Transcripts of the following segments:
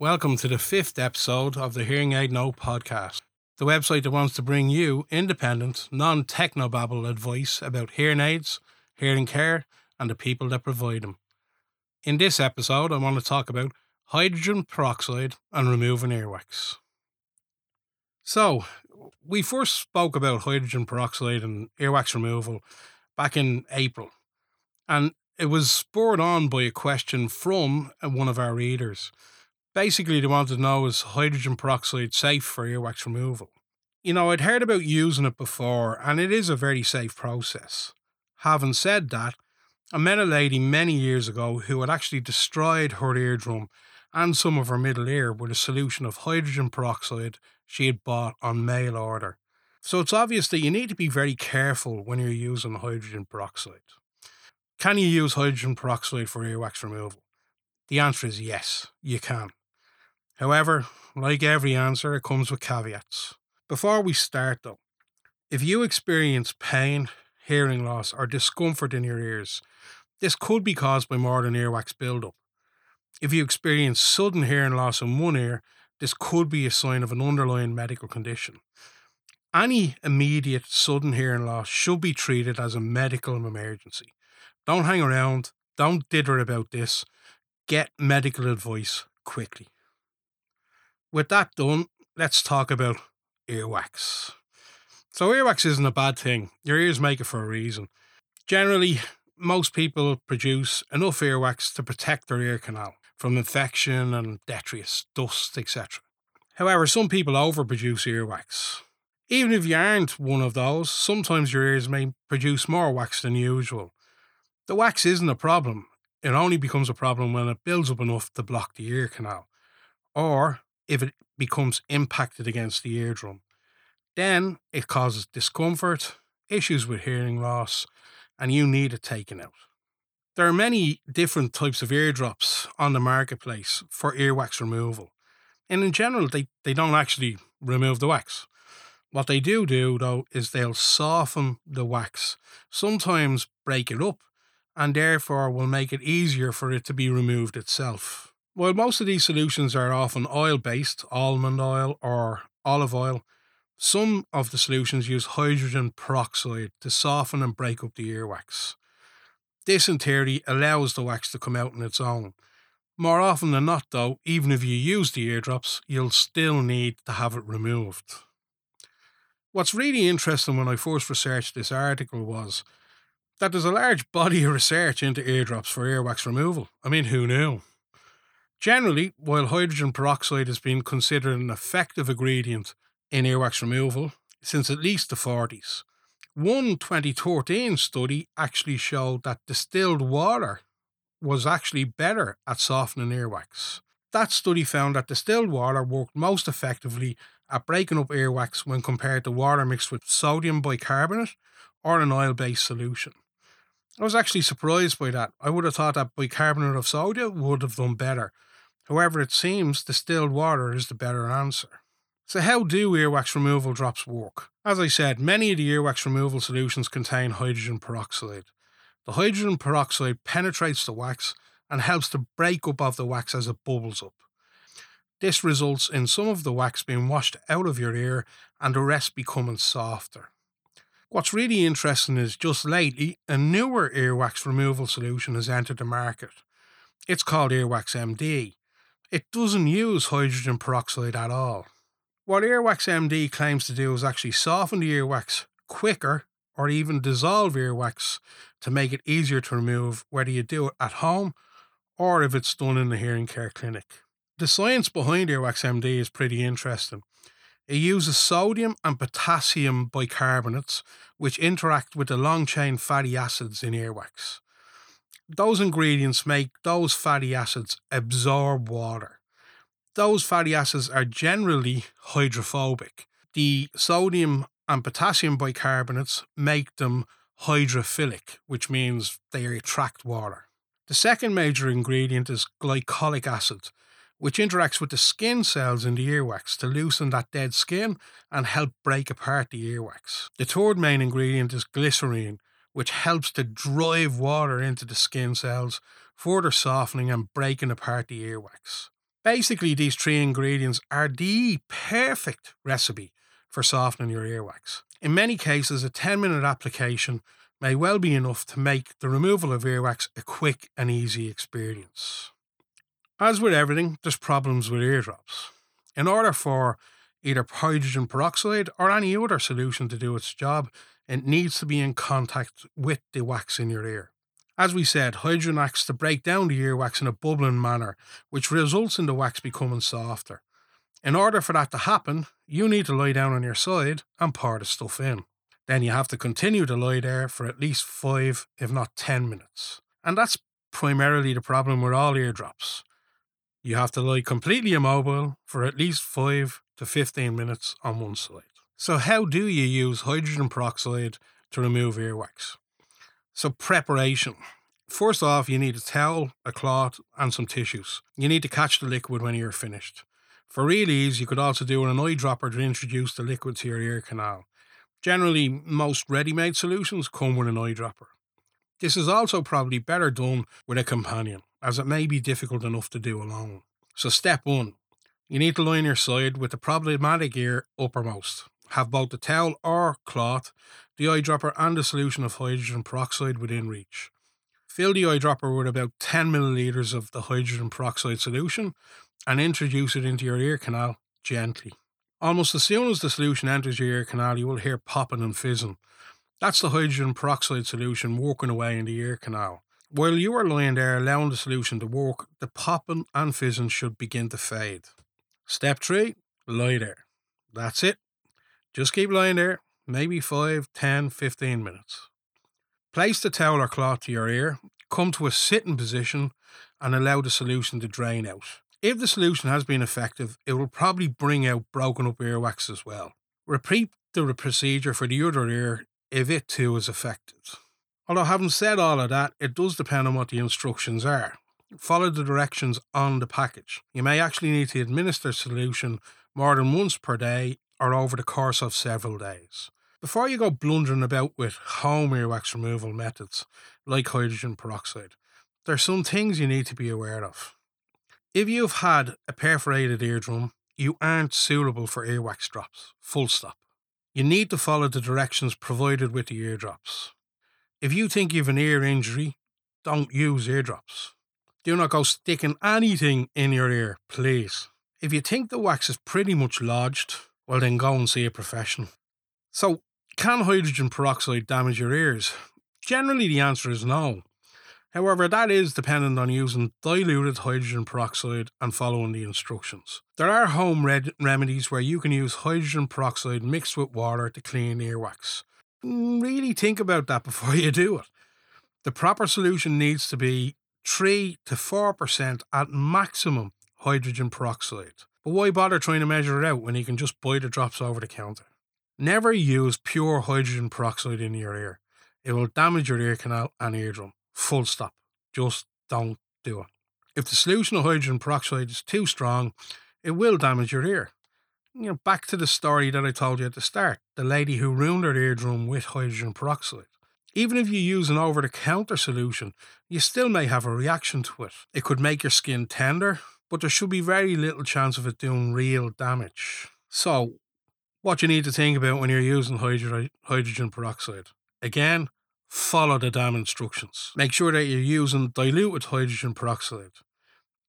Welcome to the fifth episode of the Hearing Aid Know podcast, the website that wants to bring you independent, non technobabble advice about hearing aids, hearing care, and the people that provide them. In this episode, I want to talk about hydrogen peroxide and removing earwax. So, we first spoke about hydrogen peroxide and earwax removal back in April, and it was spurred on by a question from one of our readers. Basically, they wanted to know is hydrogen peroxide safe for earwax removal? You know, I'd heard about using it before, and it is a very safe process. Having said that, I met a lady many years ago who had actually destroyed her eardrum and some of her middle ear with a solution of hydrogen peroxide she had bought on mail order. So it's obvious that you need to be very careful when you're using hydrogen peroxide. Can you use hydrogen peroxide for earwax removal? The answer is yes, you can. However, like every answer, it comes with caveats. Before we start though, if you experience pain, hearing loss, or discomfort in your ears, this could be caused by more than earwax buildup. If you experience sudden hearing loss in one ear, this could be a sign of an underlying medical condition. Any immediate sudden hearing loss should be treated as a medical emergency. Don't hang around, don't dither about this. Get medical advice quickly. With that done, let's talk about earwax. So, earwax isn't a bad thing. Your ears make it for a reason. Generally, most people produce enough earwax to protect their ear canal from infection and detritus, dust, etc. However, some people overproduce earwax. Even if you aren't one of those, sometimes your ears may produce more wax than usual. The wax isn't a problem, it only becomes a problem when it builds up enough to block the ear canal, or if it becomes impacted against the eardrum. Then it causes discomfort, issues with hearing loss, and you need it taken out. There are many different types of eardrops on the marketplace for earwax removal. And in general, they, they don't actually remove the wax. What they do do, though, is they'll soften the wax, sometimes break it up, and therefore will make it easier for it to be removed itself. While most of these solutions are often oil based, almond oil or olive oil, some of the solutions use hydrogen peroxide to soften and break up the earwax. This, in theory, allows the wax to come out on its own. More often than not, though, even if you use the eardrops, you'll still need to have it removed. What's really interesting when I first researched this article was that there's a large body of research into eardrops for earwax removal. I mean, who knew? Generally, while hydrogen peroxide has been considered an effective ingredient in earwax removal since at least the 40s, one 2013 study actually showed that distilled water was actually better at softening earwax. That study found that distilled water worked most effectively at breaking up earwax when compared to water mixed with sodium bicarbonate or an oil based solution. I was actually surprised by that. I would have thought that bicarbonate of sodium would have done better. However, it seems distilled water is the better answer. So, how do earwax removal drops work? As I said, many of the earwax removal solutions contain hydrogen peroxide. The hydrogen peroxide penetrates the wax and helps to break up of the wax as it bubbles up. This results in some of the wax being washed out of your ear and the rest becoming softer. What's really interesting is just lately, a newer earwax removal solution has entered the market. It's called Earwax MD. It doesn't use hydrogen peroxide at all. What Earwax MD claims to do is actually soften the earwax quicker or even dissolve earwax to make it easier to remove, whether you do it at home or if it's done in the hearing care clinic. The science behind Earwax MD is pretty interesting. It uses sodium and potassium bicarbonates, which interact with the long chain fatty acids in earwax. Those ingredients make those fatty acids absorb water those fatty acids are generally hydrophobic. The sodium and potassium bicarbonates make them hydrophilic, which means they attract water. The second major ingredient is glycolic acid, which interacts with the skin cells in the earwax to loosen that dead skin and help break apart the earwax. The third main ingredient is glycerine, which helps to drive water into the skin cells, further softening and breaking apart the earwax. Basically, these three ingredients are the perfect recipe for softening your earwax. In many cases, a 10 minute application may well be enough to make the removal of earwax a quick and easy experience. As with everything, there's problems with eardrops. In order for either hydrogen peroxide or any other solution to do its job, it needs to be in contact with the wax in your ear. As we said, hydrogen acts to break down the earwax in a bubbling manner, which results in the wax becoming softer. In order for that to happen, you need to lie down on your side and pour the stuff in. Then you have to continue to lie there for at least five, if not 10 minutes. And that's primarily the problem with all eardrops. You have to lie completely immobile for at least 5 to 15 minutes on one side. So, how do you use hydrogen peroxide to remove earwax? So, preparation. First off, you need a towel, a cloth, and some tissues. You need to catch the liquid when you're finished. For real ease, you could also do an eyedropper to introduce the liquid to your ear canal. Generally, most ready made solutions come with an eyedropper. This is also probably better done with a companion, as it may be difficult enough to do alone. So, step one you need to line your side with the problematic ear uppermost. Have both the towel or cloth, the eyedropper, and the solution of hydrogen peroxide within reach. Fill the eyedropper with about 10 milliliters of the hydrogen peroxide solution and introduce it into your ear canal gently. Almost as soon as the solution enters your ear canal, you will hear popping and fizzing. That's the hydrogen peroxide solution working away in the ear canal. While you are lying there allowing the solution to work, the popping and fizzing should begin to fade. Step three, lie there. That's it. Just keep lying there, maybe 5, 10, 15 minutes. Place the towel or cloth to your ear, come to a sitting position, and allow the solution to drain out. If the solution has been effective, it will probably bring out broken up earwax as well. Repeat the procedure for the other ear if it too is affected. Although, having said all of that, it does depend on what the instructions are follow the directions on the package. You may actually need to administer solution more than once per day or over the course of several days. Before you go blundering about with home earwax removal methods like hydrogen peroxide, there are some things you need to be aware of. If you've had a perforated eardrum, you aren't suitable for earwax drops. Full stop. You need to follow the directions provided with the eardrops. If you think you've an ear injury, don't use eardrops. Do not go sticking anything in your ear, please. If you think the wax is pretty much lodged, well, then go and see a professional. So, can hydrogen peroxide damage your ears? Generally, the answer is no. However, that is dependent on using diluted hydrogen peroxide and following the instructions. There are home red- remedies where you can use hydrogen peroxide mixed with water to clean earwax. Mm, really think about that before you do it. The proper solution needs to be 3 to 4% at maximum hydrogen peroxide. But why bother trying to measure it out when you can just buy the drops over the counter? Never use pure hydrogen peroxide in your ear. It will damage your ear canal and eardrum. Full stop. Just don't do it. If the solution of hydrogen peroxide is too strong, it will damage your ear. You know, back to the story that I told you at the start the lady who ruined her eardrum with hydrogen peroxide. Even if you use an over the counter solution, you still may have a reaction to it. It could make your skin tender, but there should be very little chance of it doing real damage. So, what you need to think about when you're using hydrogen peroxide. Again, follow the damn instructions. Make sure that you're using diluted hydrogen peroxide.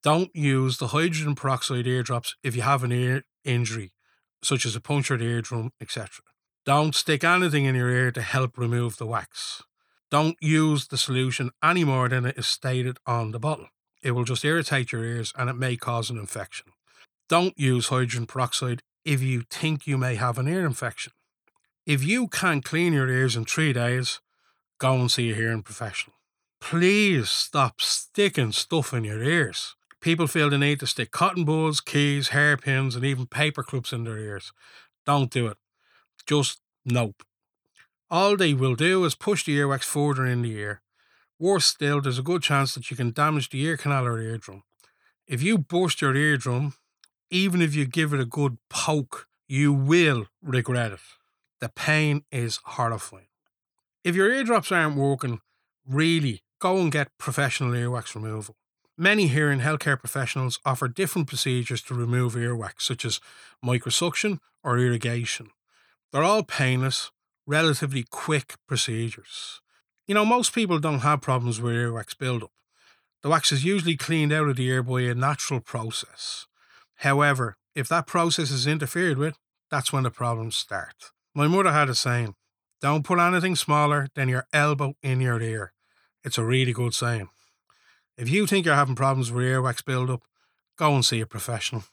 Don't use the hydrogen peroxide eardrops if you have an ear injury, such as a punctured eardrum, etc. Don't stick anything in your ear to help remove the wax. Don't use the solution any more than it is stated on the bottle. It will just irritate your ears and it may cause an infection. Don't use hydrogen peroxide if you think you may have an ear infection. If you can't clean your ears in three days, go and see a hearing professional. Please stop sticking stuff in your ears. People feel the need to stick cotton balls, keys, hairpins, and even paper clips in their ears. Don't do it. Just nope. All they will do is push the earwax further in the ear. Worse still, there's a good chance that you can damage the ear canal or eardrum. If you burst your eardrum, even if you give it a good poke, you will regret it. The pain is horrifying. If your eardrops aren't working, really go and get professional earwax removal. Many hearing healthcare professionals offer different procedures to remove earwax, such as microsuction or irrigation. They're all painless, relatively quick procedures. You know, most people don't have problems with earwax buildup. The wax is usually cleaned out of the ear by a natural process. However, if that process is interfered with, that's when the problems start. My mother had a saying don't put anything smaller than your elbow in your ear. It's a really good saying. If you think you're having problems with earwax buildup, go and see a professional.